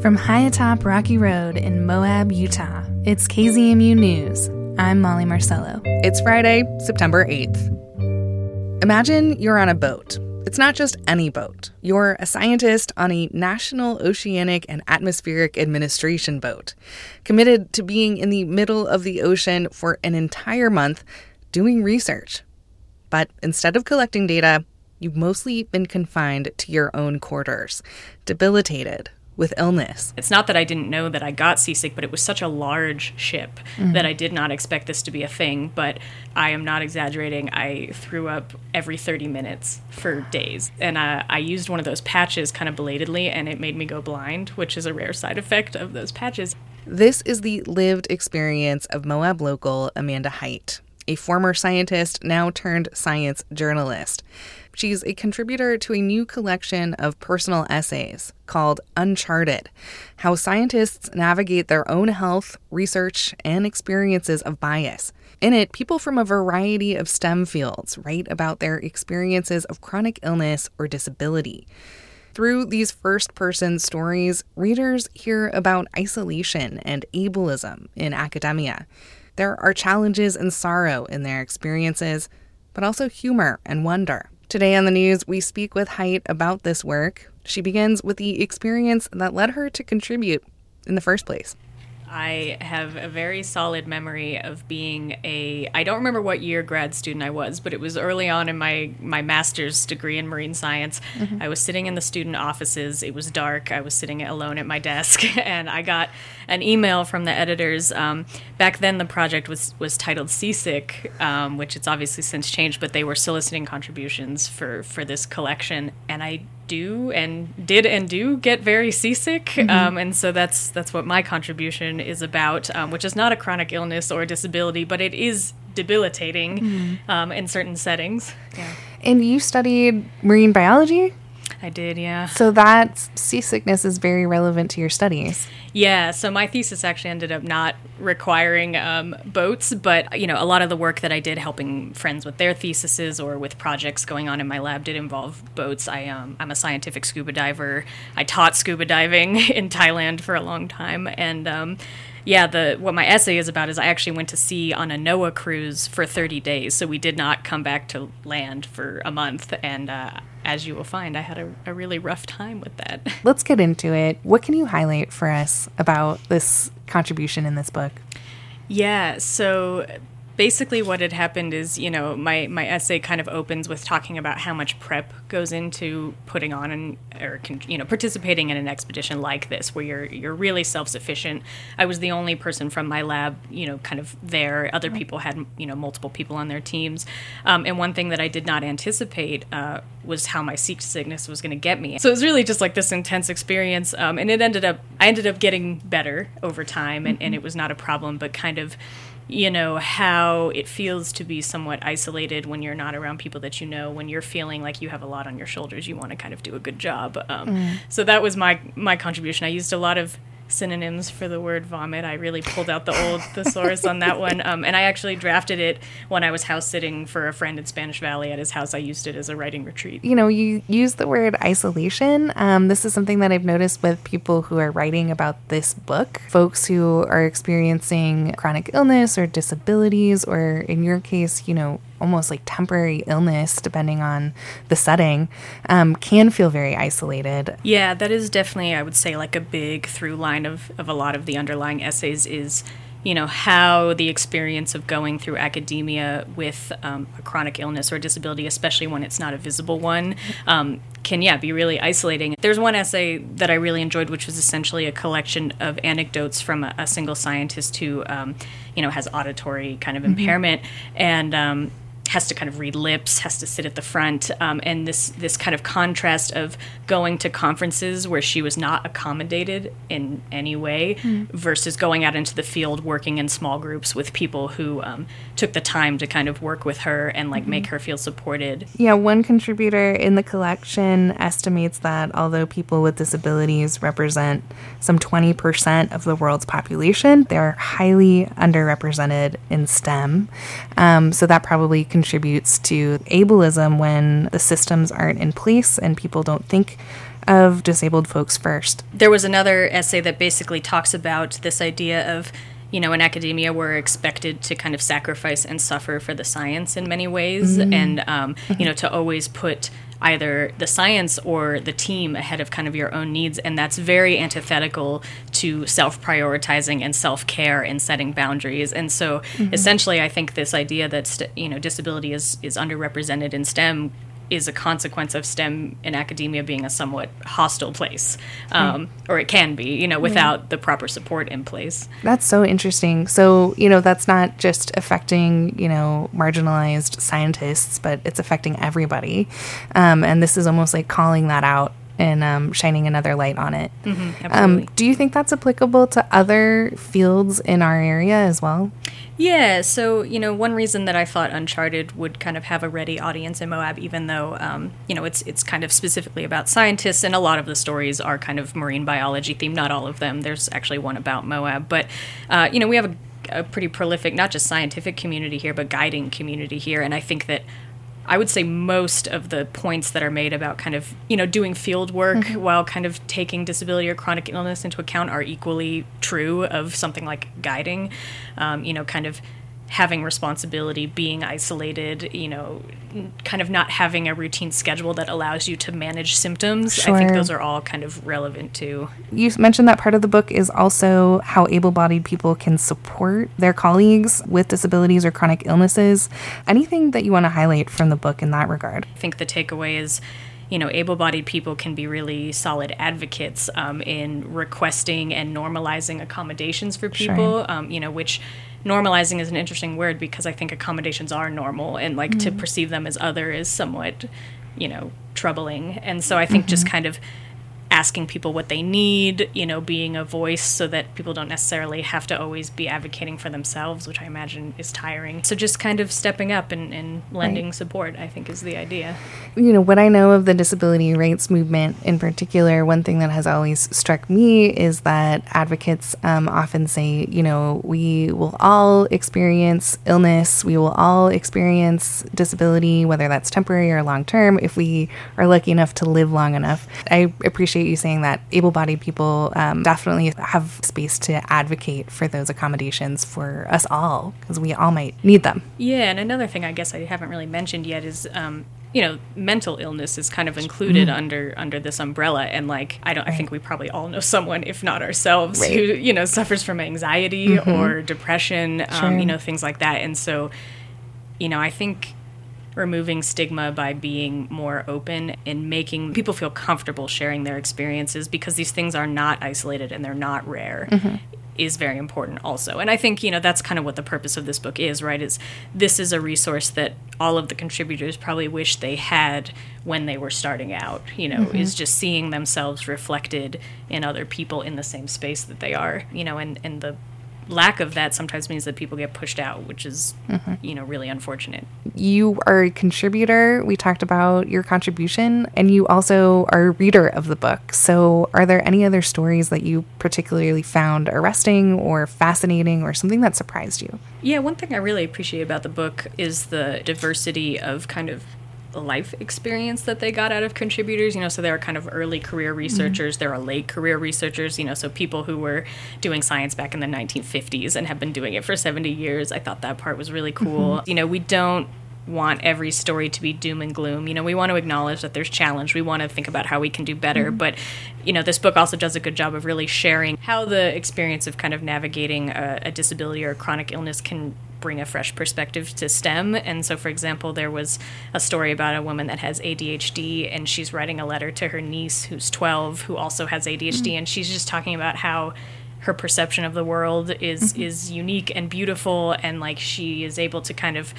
From high atop Rocky Road in Moab, Utah, it's KZMU News. I'm Molly Marcello. It's Friday, September 8th. Imagine you're on a boat. It's not just any boat. You're a scientist on a National Oceanic and Atmospheric Administration boat, committed to being in the middle of the ocean for an entire month doing research. But instead of collecting data, you've mostly been confined to your own quarters, debilitated, with illness. It's not that I didn't know that I got seasick, but it was such a large ship mm-hmm. that I did not expect this to be a thing. But I am not exaggerating. I threw up every 30 minutes for days. And uh, I used one of those patches kind of belatedly, and it made me go blind, which is a rare side effect of those patches. This is the lived experience of Moab local Amanda Heidt, a former scientist, now turned science journalist. She's a contributor to a new collection of personal essays called Uncharted How Scientists Navigate Their Own Health, Research, and Experiences of Bias. In it, people from a variety of STEM fields write about their experiences of chronic illness or disability. Through these first person stories, readers hear about isolation and ableism in academia. There are challenges and sorrow in their experiences, but also humor and wonder. Today on the news, we speak with Heidt about this work. She begins with the experience that led her to contribute in the first place. I have a very solid memory of being a I don't remember what year grad student I was, but it was early on in my my master's degree in marine science. Mm-hmm. I was sitting in the student offices. It was dark. I was sitting alone at my desk, and I got an email from the editors. Um, back then, the project was was titled Seasick, um, which it's obviously since changed, but they were soliciting contributions for for this collection, and I do and did and do get very seasick, mm-hmm. um, and so that's that's what my contribution is about, um, which is not a chronic illness or a disability, but it is debilitating mm-hmm. um, in certain settings. Yeah. And you studied marine biology. I did, yeah. So that seasickness is very relevant to your studies. Yeah, so my thesis actually ended up not requiring um, boats, but you know, a lot of the work that I did helping friends with their theses or with projects going on in my lab did involve boats. I um, I'm a scientific scuba diver. I taught scuba diving in Thailand for a long time, and um, yeah, the what my essay is about is I actually went to sea on a NOAA cruise for 30 days, so we did not come back to land for a month, and uh, as you will find, I had a, a really rough time with that. Let's get into it. What can you highlight for us about this contribution in this book? Yeah, so basically what had happened is you know my my essay kind of opens with talking about how much prep goes into putting on an or you know participating in an expedition like this where you're you're really self-sufficient. I was the only person from my lab you know kind of there. Other people had you know multiple people on their teams. Um, and one thing that i did not anticipate uh, was how my seasickness was going to get me. So it was really just like this intense experience um, and it ended up i ended up getting better over time and, mm-hmm. and it was not a problem but kind of you know how it feels to be somewhat isolated when you're not around people that you know when you're feeling like you have a lot on your shoulders you want to kind of do a good job um, mm. so that was my my contribution i used a lot of synonyms for the word vomit. I really pulled out the old thesaurus on that one. Um, and I actually drafted it when I was house sitting for a friend in Spanish Valley at his house. I used it as a writing retreat. You know, you use the word isolation. Um, this is something that I've noticed with people who are writing about this book, folks who are experiencing chronic illness or disabilities, or in your case, you know, almost like temporary illness, depending on the setting, um, can feel very isolated. Yeah, that is definitely, I would say, like a big through line of, of a lot of the underlying essays is you know how the experience of going through academia with um, a chronic illness or disability especially when it's not a visible one um, can yeah be really isolating there's one essay that i really enjoyed which was essentially a collection of anecdotes from a, a single scientist who um, you know has auditory kind of mm-hmm. impairment and um, has to kind of read lips, has to sit at the front, um, and this this kind of contrast of going to conferences where she was not accommodated in any way mm. versus going out into the field working in small groups with people who um, took the time to kind of work with her and like mm-hmm. make her feel supported. Yeah, one contributor in the collection estimates that although people with disabilities represent some 20% of the world's population, they're highly underrepresented in STEM. Um, so that probably contributes contributes to ableism when the systems aren't in place and people don't think of disabled folks first. There was another essay that basically talks about this idea of you know, in academia, we're expected to kind of sacrifice and suffer for the science in many ways, mm-hmm. and um, you know, to always put either the science or the team ahead of kind of your own needs and that's very antithetical to self-prioritizing and self-care and setting boundaries and so mm-hmm. essentially i think this idea that st- you know disability is is underrepresented in stem is a consequence of STEM in academia being a somewhat hostile place, um, or it can be, you know, without the proper support in place. That's so interesting. So, you know, that's not just affecting, you know, marginalized scientists, but it's affecting everybody. Um, and this is almost like calling that out and um, shining another light on it. Mm-hmm, um, do you think that's applicable to other fields in our area as well? Yeah, so, you know, one reason that I thought Uncharted would kind of have a ready audience in Moab, even though, um, you know, it's, it's kind of specifically about scientists, and a lot of the stories are kind of marine biology themed, not all of them. There's actually one about Moab. But, uh, you know, we have a, a pretty prolific, not just scientific community here, but guiding community here. And I think that I would say most of the points that are made about kind of, you know, doing field work mm-hmm. while kind of taking disability or chronic illness into account are equally true of something like guiding. Um, you know, kind of having responsibility, being isolated, you know, kind of not having a routine schedule that allows you to manage symptoms. Sure. I think those are all kind of relevant too. You mentioned that part of the book is also how able bodied people can support their colleagues with disabilities or chronic illnesses. Anything that you want to highlight from the book in that regard? I think the takeaway is you know, able bodied people can be really solid advocates um, in requesting and normalizing accommodations for people, sure. um, you know, which normalizing is an interesting word because I think accommodations are normal and like mm-hmm. to perceive them as other is somewhat, you know, troubling. And so I think mm-hmm. just kind of asking people what they need, you know, being a voice so that people don't necessarily have to always be advocating for themselves, which I imagine is tiring. So just kind of stepping up and, and lending right. support, I think, is the idea. You know, what I know of the disability rights movement in particular, one thing that has always struck me is that advocates um, often say, you know, we will all experience illness, we will all experience disability, whether that's temporary or long term, if we are lucky enough to live long enough. I appreciate appreciate you saying that able bodied people um, definitely have space to advocate for those accommodations for us all because we all might need them. Yeah, and another thing I guess I haven't really mentioned yet is. Um, you know, mental illness is kind of included mm. under under this umbrella, and like I don't, right. I think we probably all know someone, if not ourselves, right. who you know suffers from anxiety mm-hmm. or depression, um, you know, things like that. And so, you know, I think removing stigma by being more open and making people feel comfortable sharing their experiences because these things are not isolated and they're not rare. Mm-hmm. Is very important also. And I think, you know, that's kind of what the purpose of this book is, right? Is this is a resource that all of the contributors probably wish they had when they were starting out, you know, mm-hmm. is just seeing themselves reflected in other people in the same space that they are, you know, and, and the lack of that sometimes means that people get pushed out, which is, mm-hmm. you know, really unfortunate. You are a contributor. We talked about your contribution, and you also are a reader of the book. So, are there any other stories that you particularly found arresting or fascinating or something that surprised you? Yeah, one thing I really appreciate about the book is the diversity of kind of life experience that they got out of contributors. You know, so there are kind of early career researchers, mm-hmm. there are late career researchers, you know, so people who were doing science back in the 1950s and have been doing it for 70 years. I thought that part was really cool. Mm-hmm. You know, we don't want every story to be doom and gloom. You know, we want to acknowledge that there's challenge. We want to think about how we can do better. Mm-hmm. But, you know, this book also does a good job of really sharing how the experience of kind of navigating a, a disability or a chronic illness can bring a fresh perspective to STEM. And so, for example, there was a story about a woman that has ADHD, and she's writing a letter to her niece who's 12 who also has ADHD, mm-hmm. and she's just talking about how her perception of the world is mm-hmm. is unique and beautiful and like she is able to kind of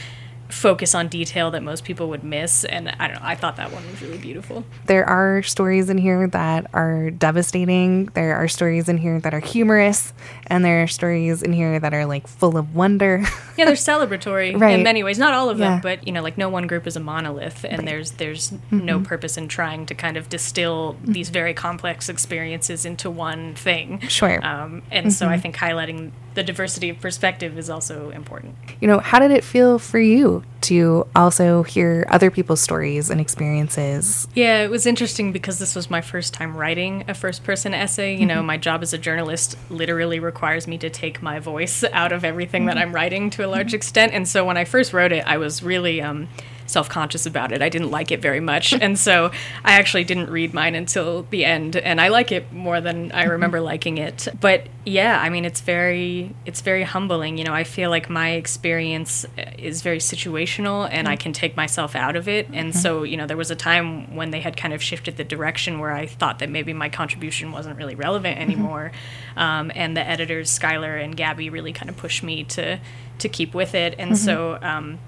focus on detail that most people would miss and I don't know I thought that one was really beautiful. There are stories in here that are devastating. There are stories in here that are humorous and there are stories in here that are like full of wonder. yeah, they're celebratory right. in many ways. Not all of them, but you know like no one group is a monolith and right. there's there's mm-hmm. no purpose in trying to kind of distill these very complex experiences into one thing. Sure. Um, and mm-hmm. so I mm-hmm. think highlighting the diversity of perspective is also important. You know, how did it feel for you to also hear other people's stories and experiences? Yeah, it was interesting because this was my first time writing a first person essay. You know, mm-hmm. my job as a journalist literally requires me to take my voice out of everything that mm-hmm. I'm writing to a large mm-hmm. extent. And so when I first wrote it, I was really um, self conscious about it. I didn't like it very much. and so I actually didn't read mine until the end. And I like it more than I remember liking it. But yeah, I mean, it's very, it's very humbling. You know, I feel like my experience is very situational and I can take myself out of it. And so, you know, there was a time when they had kind of shifted the direction where I thought that maybe my contribution wasn't really relevant anymore. Um, and the editors, Skylar and Gabby, really kind of pushed me to, to keep with it. And mm-hmm. so, um,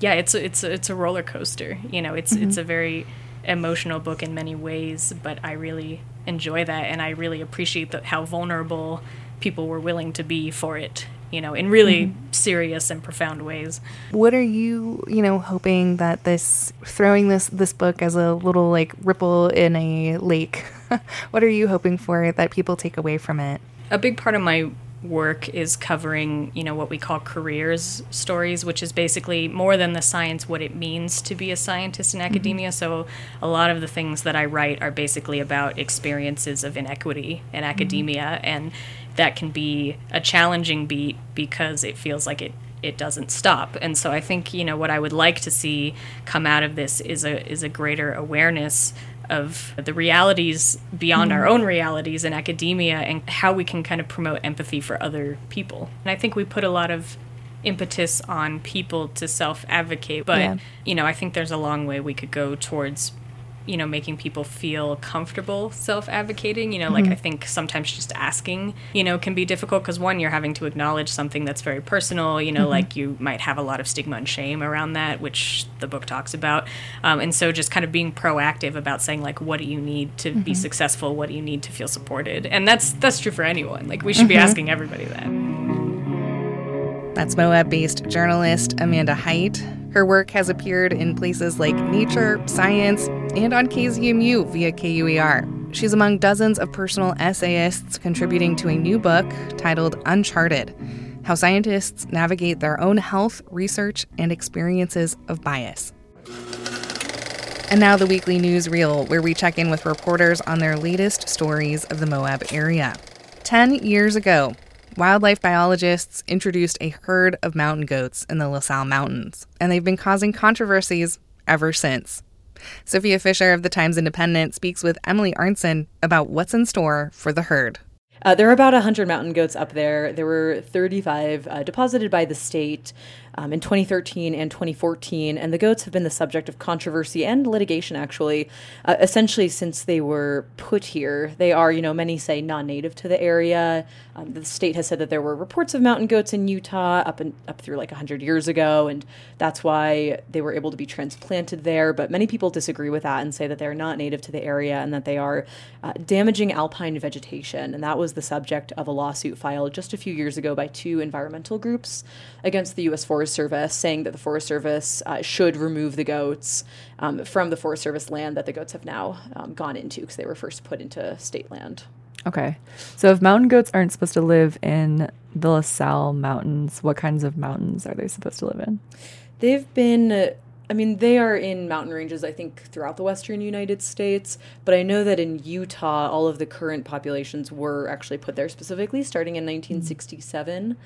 yeah, it's a, it's a, it's a roller coaster. You know, it's mm-hmm. it's a very emotional book in many ways, but I really enjoy that, and I really appreciate the, how vulnerable people were willing to be for it. You know, in really mm-hmm. serious and profound ways. What are you, you know, hoping that this throwing this this book as a little like ripple in a lake? what are you hoping for that people take away from it? A big part of my work is covering, you know, what we call careers stories, which is basically more than the science, what it means to be a scientist in mm-hmm. academia. Mm-hmm. So a lot of the things that I write are basically about experiences of inequity in mm-hmm. academia, and that can be a challenging beat because it feels like it it doesn't stop. And so I think you know what I would like to see come out of this is a is a greater awareness of the realities beyond mm our own realities in academia and how we can kind of promote empathy for other people. And I think we put a lot of impetus on people to self advocate, but yeah. you know, I think there's a long way we could go towards you know making people feel comfortable self-advocating you know mm-hmm. like i think sometimes just asking you know can be difficult because one you're having to acknowledge something that's very personal you know mm-hmm. like you might have a lot of stigma and shame around that which the book talks about um, and so just kind of being proactive about saying like what do you need to mm-hmm. be successful what do you need to feel supported and that's that's true for anyone like we should be mm-hmm. asking everybody that that's Moab based journalist Amanda Heidt. Her work has appeared in places like Nature, Science, and on KZMU via KUER. She's among dozens of personal essayists contributing to a new book titled Uncharted How Scientists Navigate Their Own Health, Research, and Experiences of Bias. And now the weekly news reel, where we check in with reporters on their latest stories of the Moab area. Ten years ago, Wildlife biologists introduced a herd of mountain goats in the La Sal Mountains, and they've been causing controversies ever since. Sophia Fisher of the Times Independent speaks with Emily Arntzen about what's in store for the herd. Uh, there are about 100 mountain goats up there. There were 35 uh, deposited by the state um, in 2013 and 2014, and the goats have been the subject of controversy and litigation, actually, uh, essentially since they were put here. They are, you know, many say non native to the area. Um, the state has said that there were reports of mountain goats in Utah up, and up through like 100 years ago, and that's why they were able to be transplanted there. But many people disagree with that and say that they're not native to the area and that they are uh, damaging alpine vegetation. And that was the subject of a lawsuit filed just a few years ago by two environmental groups against the U.S. Forest Service, saying that the Forest Service uh, should remove the goats um, from the Forest Service land that the goats have now um, gone into because they were first put into state land. Okay. So if mountain goats aren't supposed to live in the La Sal Mountains, what kinds of mountains are they supposed to live in? They've been I mean, they are in mountain ranges, I think, throughout the western United States. But I know that in Utah, all of the current populations were actually put there specifically starting in 1967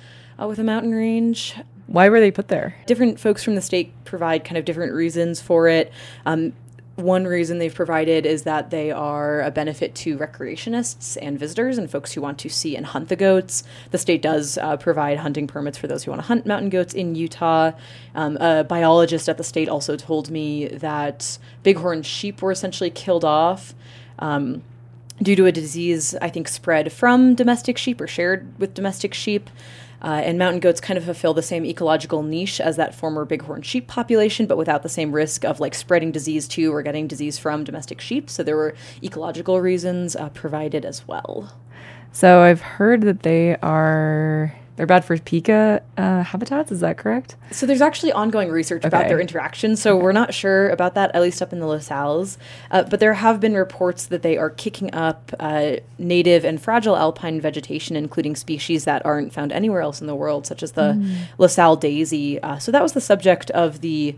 uh, with a mountain range. Why were they put there? Different folks from the state provide kind of different reasons for it. Um, one reason they've provided is that they are a benefit to recreationists and visitors and folks who want to see and hunt the goats. The state does uh, provide hunting permits for those who want to hunt mountain goats in Utah. Um, a biologist at the state also told me that bighorn sheep were essentially killed off. Um, due to a disease, I think, spread from domestic sheep or shared with domestic sheep. Uh, and mountain goats kind of fulfill the same ecological niche as that former bighorn sheep population, but without the same risk of like spreading disease to or getting disease from domestic sheep. So there were ecological reasons uh, provided as well. So I've heard that they are they're bad for pika uh, habitats. Is that correct? So there's actually ongoing research about their interaction. So we're not sure about that, at least up in the La Sals. Uh, but there have been reports that they are kicking up uh, native and fragile alpine vegetation, including species that aren't found anywhere else in the world, such as the La Sal daisy. Uh, so that was the subject of the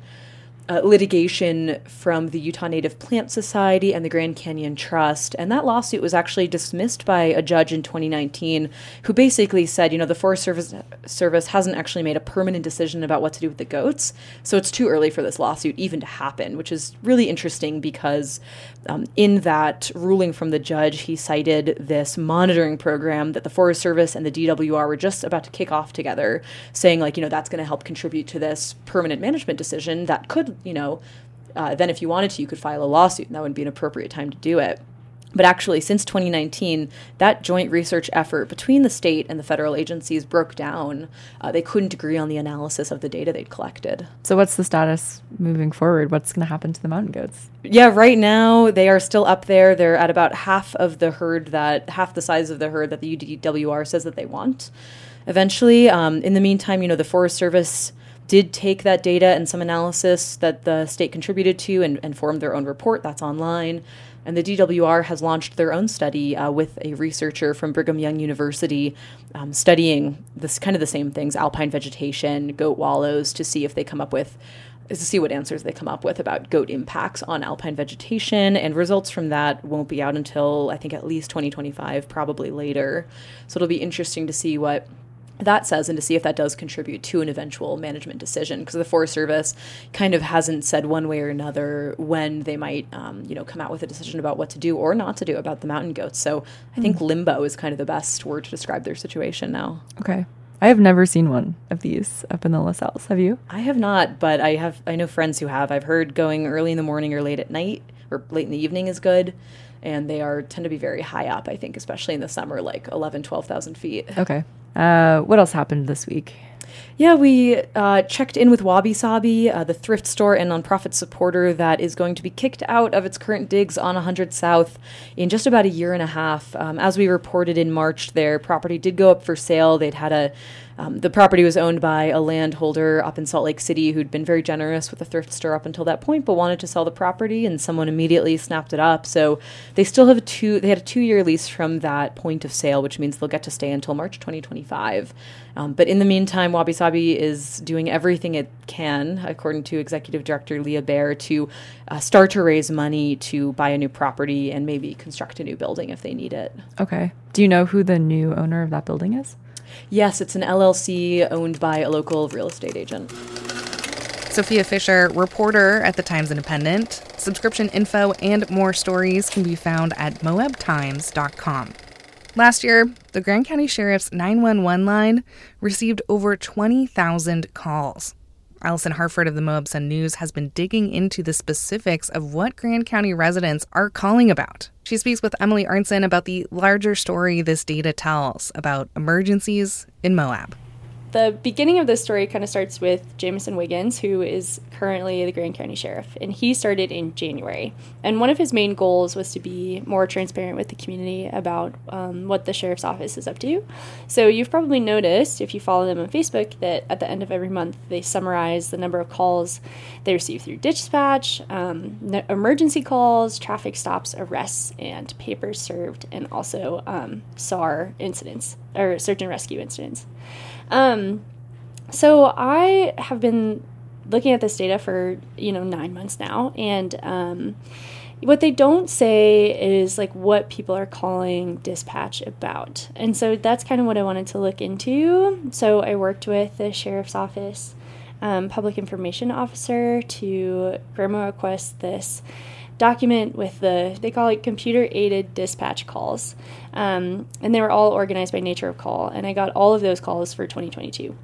uh, litigation from the Utah Native Plant Society and the Grand Canyon Trust. And that lawsuit was actually dismissed by a judge in 2019 who basically said, you know, the Forest Service, Service hasn't actually made a permanent decision about what to do with the goats. So it's too early for this lawsuit even to happen, which is really interesting because um, in that ruling from the judge, he cited this monitoring program that the Forest Service and the DWR were just about to kick off together, saying, like, you know, that's going to help contribute to this permanent management decision that could, you know, uh, then if you wanted to, you could file a lawsuit, and that would be an appropriate time to do it. But actually, since 2019, that joint research effort between the state and the federal agencies broke down. Uh, they couldn't agree on the analysis of the data they'd collected. So what's the status moving forward? What's going to happen to the mountain goats? Yeah, right now they are still up there. They're at about half of the herd that half the size of the herd that the UDWR says that they want. Eventually, um, in the meantime, you know, the Forest Service did take that data and some analysis that the state contributed to and, and formed their own report. That's online. And the DWR has launched their own study uh, with a researcher from Brigham Young University um, studying this kind of the same things alpine vegetation, goat wallows, to see if they come up with to see what answers they come up with about goat impacts on alpine vegetation. And results from that won't be out until I think at least 2025, probably later. So it'll be interesting to see what that says and to see if that does contribute to an eventual management decision because the forest service kind of hasn't said one way or another when they might um, you know come out with a decision about what to do or not to do about the mountain goats so i think limbo is kind of the best word to describe their situation now Okay. I have never seen one of these up in the La Sals. Have you? I have not, but I have. I know friends who have. I've heard going early in the morning or late at night or late in the evening is good, and they are tend to be very high up. I think, especially in the summer, like 11, 12,000 feet. Okay. Uh, what else happened this week? Yeah, we uh, checked in with WabiSabi, uh, the thrift store and nonprofit supporter that is going to be kicked out of its current digs on 100 South in just about a year and a half. Um, as we reported in March, their property did go up for sale. They'd had a um, the property was owned by a landholder up in Salt Lake City who'd been very generous with the thrift store up until that point, but wanted to sell the property, and someone immediately snapped it up. So they still have a two. They had a two-year lease from that point of sale, which means they'll get to stay until March 2025. Um, but in the meantime, WabiSabi is doing everything it can, according to Executive Director Leah Bear, to uh, start to raise money to buy a new property and maybe construct a new building if they need it. Okay. Do you know who the new owner of that building is? Yes, it's an LLC owned by a local real estate agent. Sophia Fisher, reporter at the Times Independent. Subscription info and more stories can be found at moabtimes.com. Last year, the Grand County Sheriff's 911 line received over 20,000 calls. Alison Harford of the Moab Sun News has been digging into the specifics of what Grand County residents are calling about. She speaks with Emily Arntzen about the larger story this data tells about emergencies in Moab. The beginning of this story kind of starts with Jameson Wiggins, who is currently the Grand County Sheriff, and he started in January. And one of his main goals was to be more transparent with the community about um, what the Sheriff's Office is up to. So you've probably noticed, if you follow them on Facebook, that at the end of every month they summarize the number of calls they receive through dispatch, um, emergency calls, traffic stops, arrests, and papers served, and also um, SAR incidents or search and rescue incidents. Um, so I have been looking at this data for you know nine months now, and um, what they don't say is like what people are calling dispatch about, and so that's kind of what I wanted to look into. So I worked with the sheriff's office, um, public information officer to GRAMA request this document with the they call it computer aided dispatch calls. Um, and they were all organized by nature of call and i got all of those calls for 2022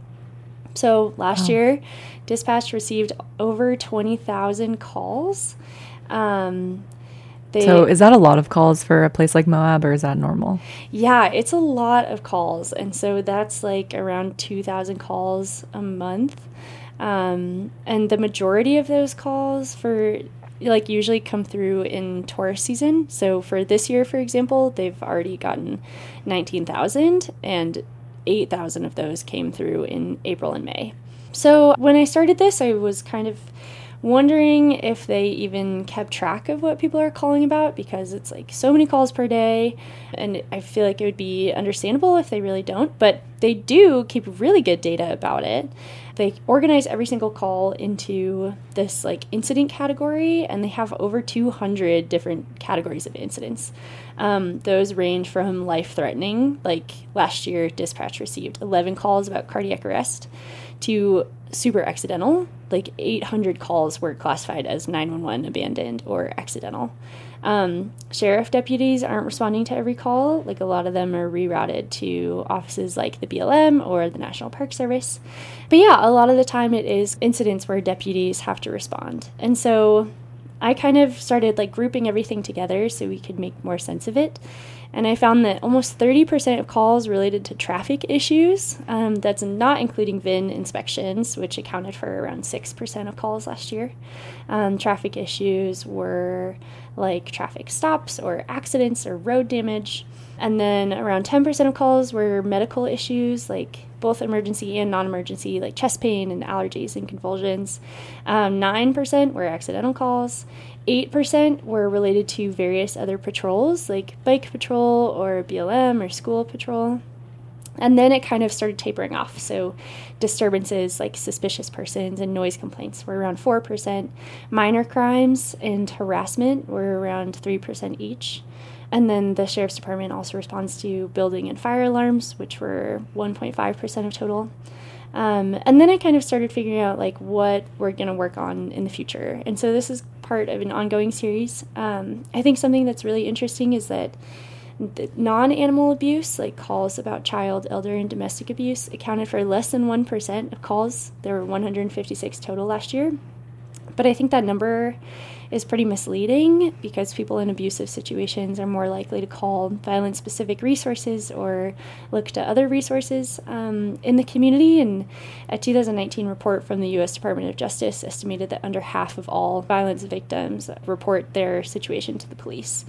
so last year dispatch received over 20000 calls. Um, they, So is that a lot of calls for a place like Moab, or is that normal? yeah, it's a lot of calls, and so that's like around two thousand calls a month, um, and the majority of those calls for like usually come through in tourist season. So for this year, for example, they've already gotten nineteen thousand, and 8,000 of those came through in April and May. So when I started this, I was kind of wondering if they even kept track of what people are calling about because it's like so many calls per day and I feel like it would be understandable if they really don't, but they do keep really good data about it. They organize every single call into this like incident category and they have over 200 different categories of incidents. Um, those range from life threatening, like last year, dispatch received 11 calls about cardiac arrest, to super accidental, like 800 calls were classified as 911 abandoned or accidental. Um, sheriff deputies aren't responding to every call, like a lot of them are rerouted to offices like the BLM or the National Park Service. But yeah, a lot of the time it is incidents where deputies have to respond. And so I kind of started like grouping everything together so we could make more sense of it. And I found that almost 30% of calls related to traffic issues. Um, that's not including VIN inspections, which accounted for around 6% of calls last year. Um, traffic issues were like traffic stops or accidents or road damage. And then around 10% of calls were medical issues like both emergency and non emergency, like chest pain and allergies and convulsions. Um, 9% were accidental calls. 8% were related to various other patrols, like bike patrol or BLM or school patrol. And then it kind of started tapering off. So, disturbances like suspicious persons and noise complaints were around 4%. Minor crimes and harassment were around 3% each. And then the sheriff's department also responds to building and fire alarms, which were 1.5% of total. Um, and then I kind of started figuring out like what we're going to work on in the future. And so this is part of an ongoing series. Um, I think something that's really interesting is that non animal abuse, like calls about child, elder, and domestic abuse, accounted for less than 1% of calls. There were 156 total last year. But I think that number is pretty misleading because people in abusive situations are more likely to call violence specific resources or look to other resources um, in the community. And a 2019 report from the U.S. Department of Justice estimated that under half of all violence victims report their situation to the police.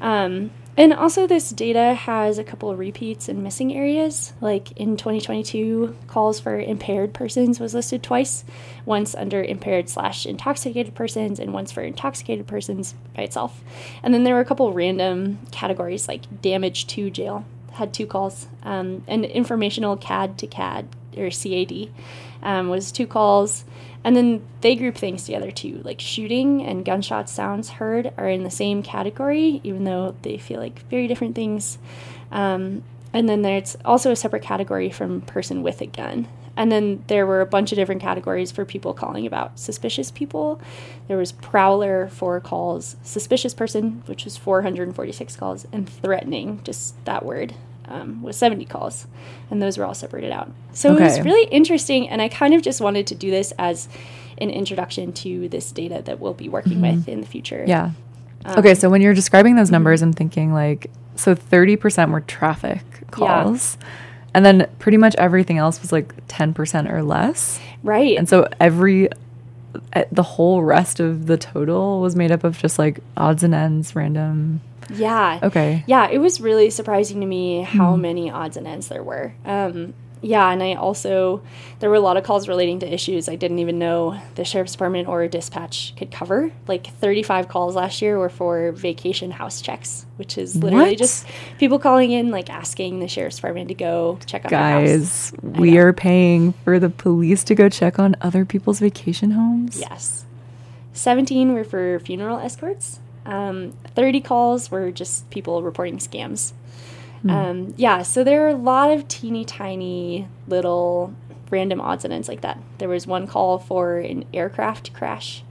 Um, and also, this data has a couple of repeats and missing areas. Like in 2022, calls for impaired persons was listed twice, once under impaired slash intoxicated persons, and once for intoxicated persons by itself. And then there were a couple random categories like damage to jail had two calls, um, and informational CAD to CAD or CAD um, was two calls. And then they group things together too. Like shooting and gunshot sounds heard are in the same category, even though they feel like very different things. Um, and then there's also a separate category from person with a gun. And then there were a bunch of different categories for people calling about suspicious people. There was prowler for calls, suspicious person, which was 446 calls, and threatening, just that word, um, was 70 calls, and those were all separated out. So okay. it was really interesting, and I kind of just wanted to do this as an introduction to this data that we'll be working mm-hmm. with in the future. Yeah. Um, okay, so when you're describing those numbers, mm-hmm. I'm thinking like, so 30% were traffic calls. Yeah. And then pretty much everything else was like 10% or less. Right. And so every eh, the whole rest of the total was made up of just like odds and ends, random yeah. Okay. Yeah, it was really surprising to me how mm. many odds and ends there were. Um, yeah, and I also there were a lot of calls relating to issues I didn't even know the sheriff's department or dispatch could cover. Like 35 calls last year were for vacation house checks, which is literally what? just people calling in like asking the sheriff's department to go check on Guys, we are paying for the police to go check on other people's vacation homes. Yes. 17 were for funeral escorts. Um, 30 calls were just people reporting scams. Mm. Um, yeah, so there are a lot of teeny tiny little random odds and ends like that. There was one call for an aircraft crash,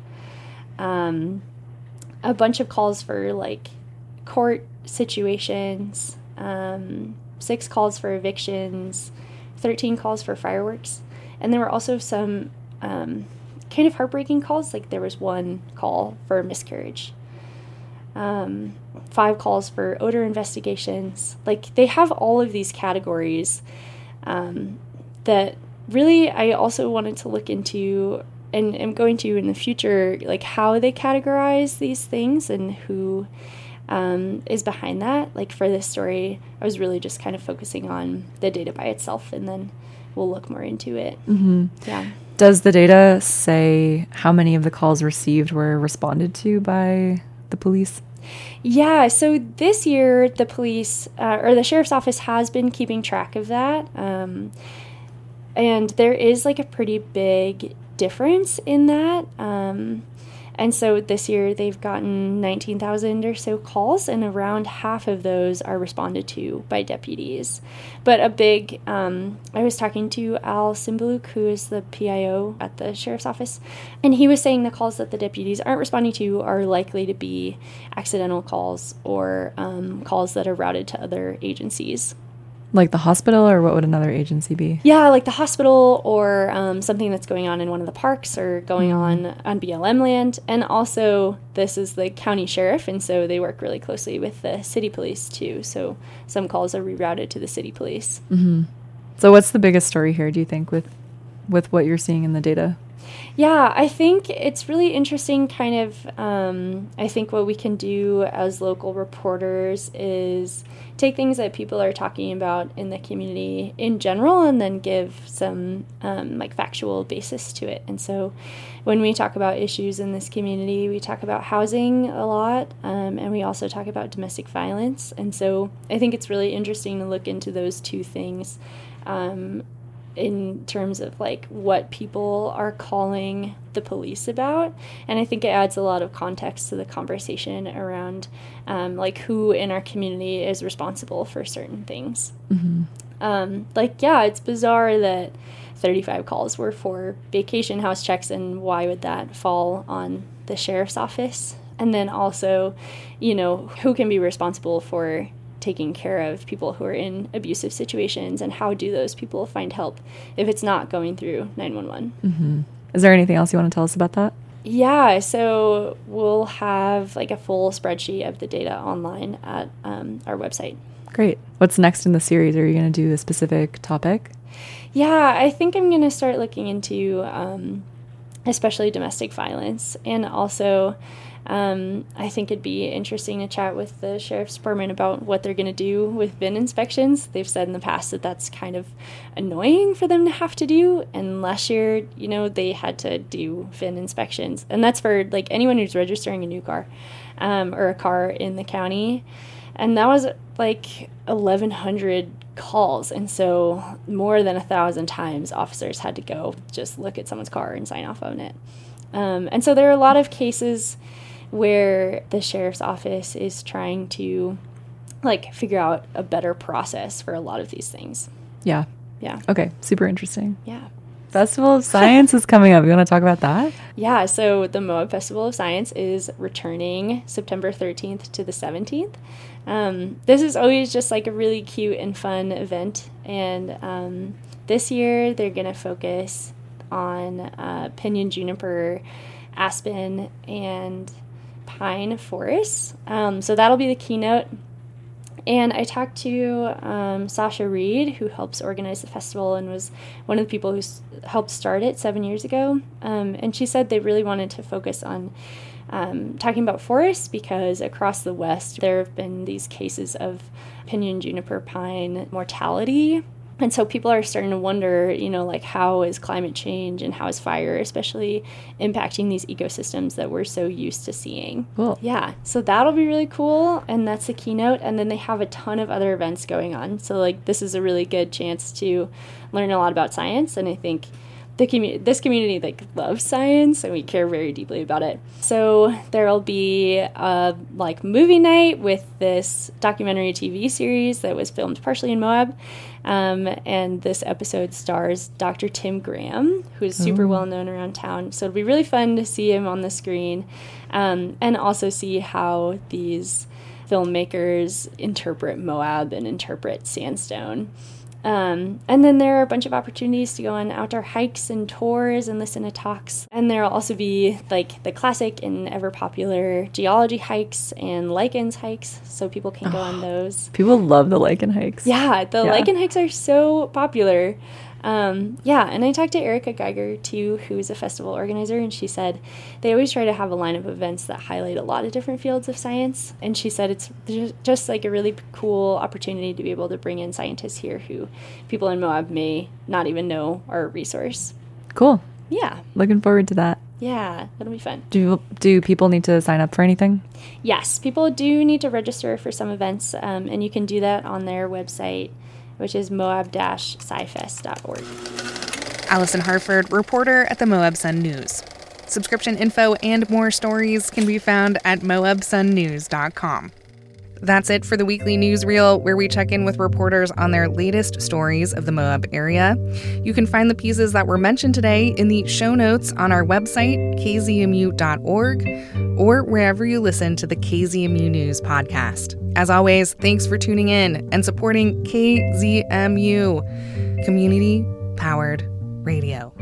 um, a bunch of calls for like court situations, um, six calls for evictions, 13 calls for fireworks. And there were also some um, kind of heartbreaking calls, like there was one call for miscarriage um, five calls for odor investigations. Like they have all of these categories um, that really I also wanted to look into and am going to in the future, like how they categorize these things and who um, is behind that. Like for this story, I was really just kind of focusing on the data by itself, and then we'll look more into it. Mm-hmm. Yeah. Does the data say how many of the calls received were responded to by the police? Yeah, so this year the police uh, or the sheriff's office has been keeping track of that. Um, and there is like a pretty big difference in that. Um, and so this year they've gotten 19,000 or so calls, and around half of those are responded to by deputies. But a big, um, I was talking to Al Simbaluk, who is the PIO at the sheriff's office, and he was saying the calls that the deputies aren't responding to are likely to be accidental calls or um, calls that are routed to other agencies. Like the hospital, or what would another agency be? Yeah, like the hospital or um, something that's going on in one of the parks or going on on BLM land. And also, this is the county sheriff, and so they work really closely with the city police too. So some calls are rerouted to the city police. So, what's the biggest story here? Do you think with with what you're seeing in the data? Yeah, I think it's really interesting. Kind of, um, I think what we can do as local reporters is take things that people are talking about in the community in general and then give some um, like factual basis to it. And so, when we talk about issues in this community, we talk about housing a lot, um, and we also talk about domestic violence. And so, I think it's really interesting to look into those two things. Um, in terms of like what people are calling the police about. And i think it adds a lot of context to the conversation around um, like who in our community is responsible for certain things. Um, like yeah it's bizarre that 35 calls were for vacation house checks and why would that fall on the sheriff's office? And then also you know who can be responsible for taking care of people who are in abusive situations and how do those people find help if it's not going through 911 Is there anything else you want to tell us about that? yeah so we'll have like a full spreadsheet of the data online at um, our website Great. What's next in the series? Are you going to do a specific topic? Yeah, I think I'm going to start looking into um, especially domestic violence. And also, um, I think it'd be interesting to chat with the sheriff's department about what they're going to do with VIN inspections. They've said in the past that that's kind of annoying for them to have to do. And last year, you know, they had to do VIN inspections. And that's for like anyone who's registering a new car um, or a car in the county. And that was like 1,100 calls. And so more than a thousand times officers had to go just look at someone's car and sign off on it. Um, and so there are a lot of cases where the sheriff's office is trying to like figure out a better process for a lot of these things. Yeah. Yeah. Okay. Super interesting. Yeah. Festival of Science is coming up. You want to talk about that? Yeah, so the Moab Festival of Science is returning September 13th to the 17th. Um, this is always just like a really cute and fun event. And um, this year they're going to focus on uh, pinyon juniper, aspen, and pine forests. Um, so that'll be the keynote. And I talked to um, Sasha Reed, who helps organize the festival and was one of the people who s- helped start it seven years ago. Um, and she said they really wanted to focus on um, talking about forests because across the West there have been these cases of pinyon juniper pine mortality. And so people are starting to wonder, you know, like how is climate change and how is fire especially impacting these ecosystems that we're so used to seeing. Cool. Yeah, so that'll be really cool, and that's the keynote. And then they have a ton of other events going on. So like this is a really good chance to learn a lot about science, and I think the community, this community, like loves science, and we care very deeply about it. So there'll be a like movie night with this documentary TV series that was filmed partially in Moab. Um, and this episode stars Dr. Tim Graham, who's super well known around town. So it'll be really fun to see him on the screen um, and also see how these filmmakers interpret Moab and interpret sandstone. Um, and then there are a bunch of opportunities to go on outdoor hikes and tours and listen to talks. And there'll also be like the classic and ever popular geology hikes and lichens hikes, so people can go on those. People love the lichen hikes. Yeah, the Yeah. lichen hikes are so popular. Um, yeah, and I talked to Erica Geiger too, who's a festival organizer, and she said they always try to have a line of events that highlight a lot of different fields of science. And she said it's just like a really cool opportunity to be able to bring in scientists here who people in Moab may not even know are a resource. Cool. Yeah. Looking forward to that. Yeah, that'll be fun. Do do people need to sign up for anything? Yes, people do need to register for some events, um, and you can do that on their website, which is moab-scifest.org. Alison Harford, reporter at the Moab Sun News. Subscription info and more stories can be found at moabsunnews.com. That's it for the weekly newsreel, where we check in with reporters on their latest stories of the Moab area. You can find the pieces that were mentioned today in the show notes on our website, kzmu.org, or wherever you listen to the KZMU News podcast. As always, thanks for tuning in and supporting KZMU, community powered radio.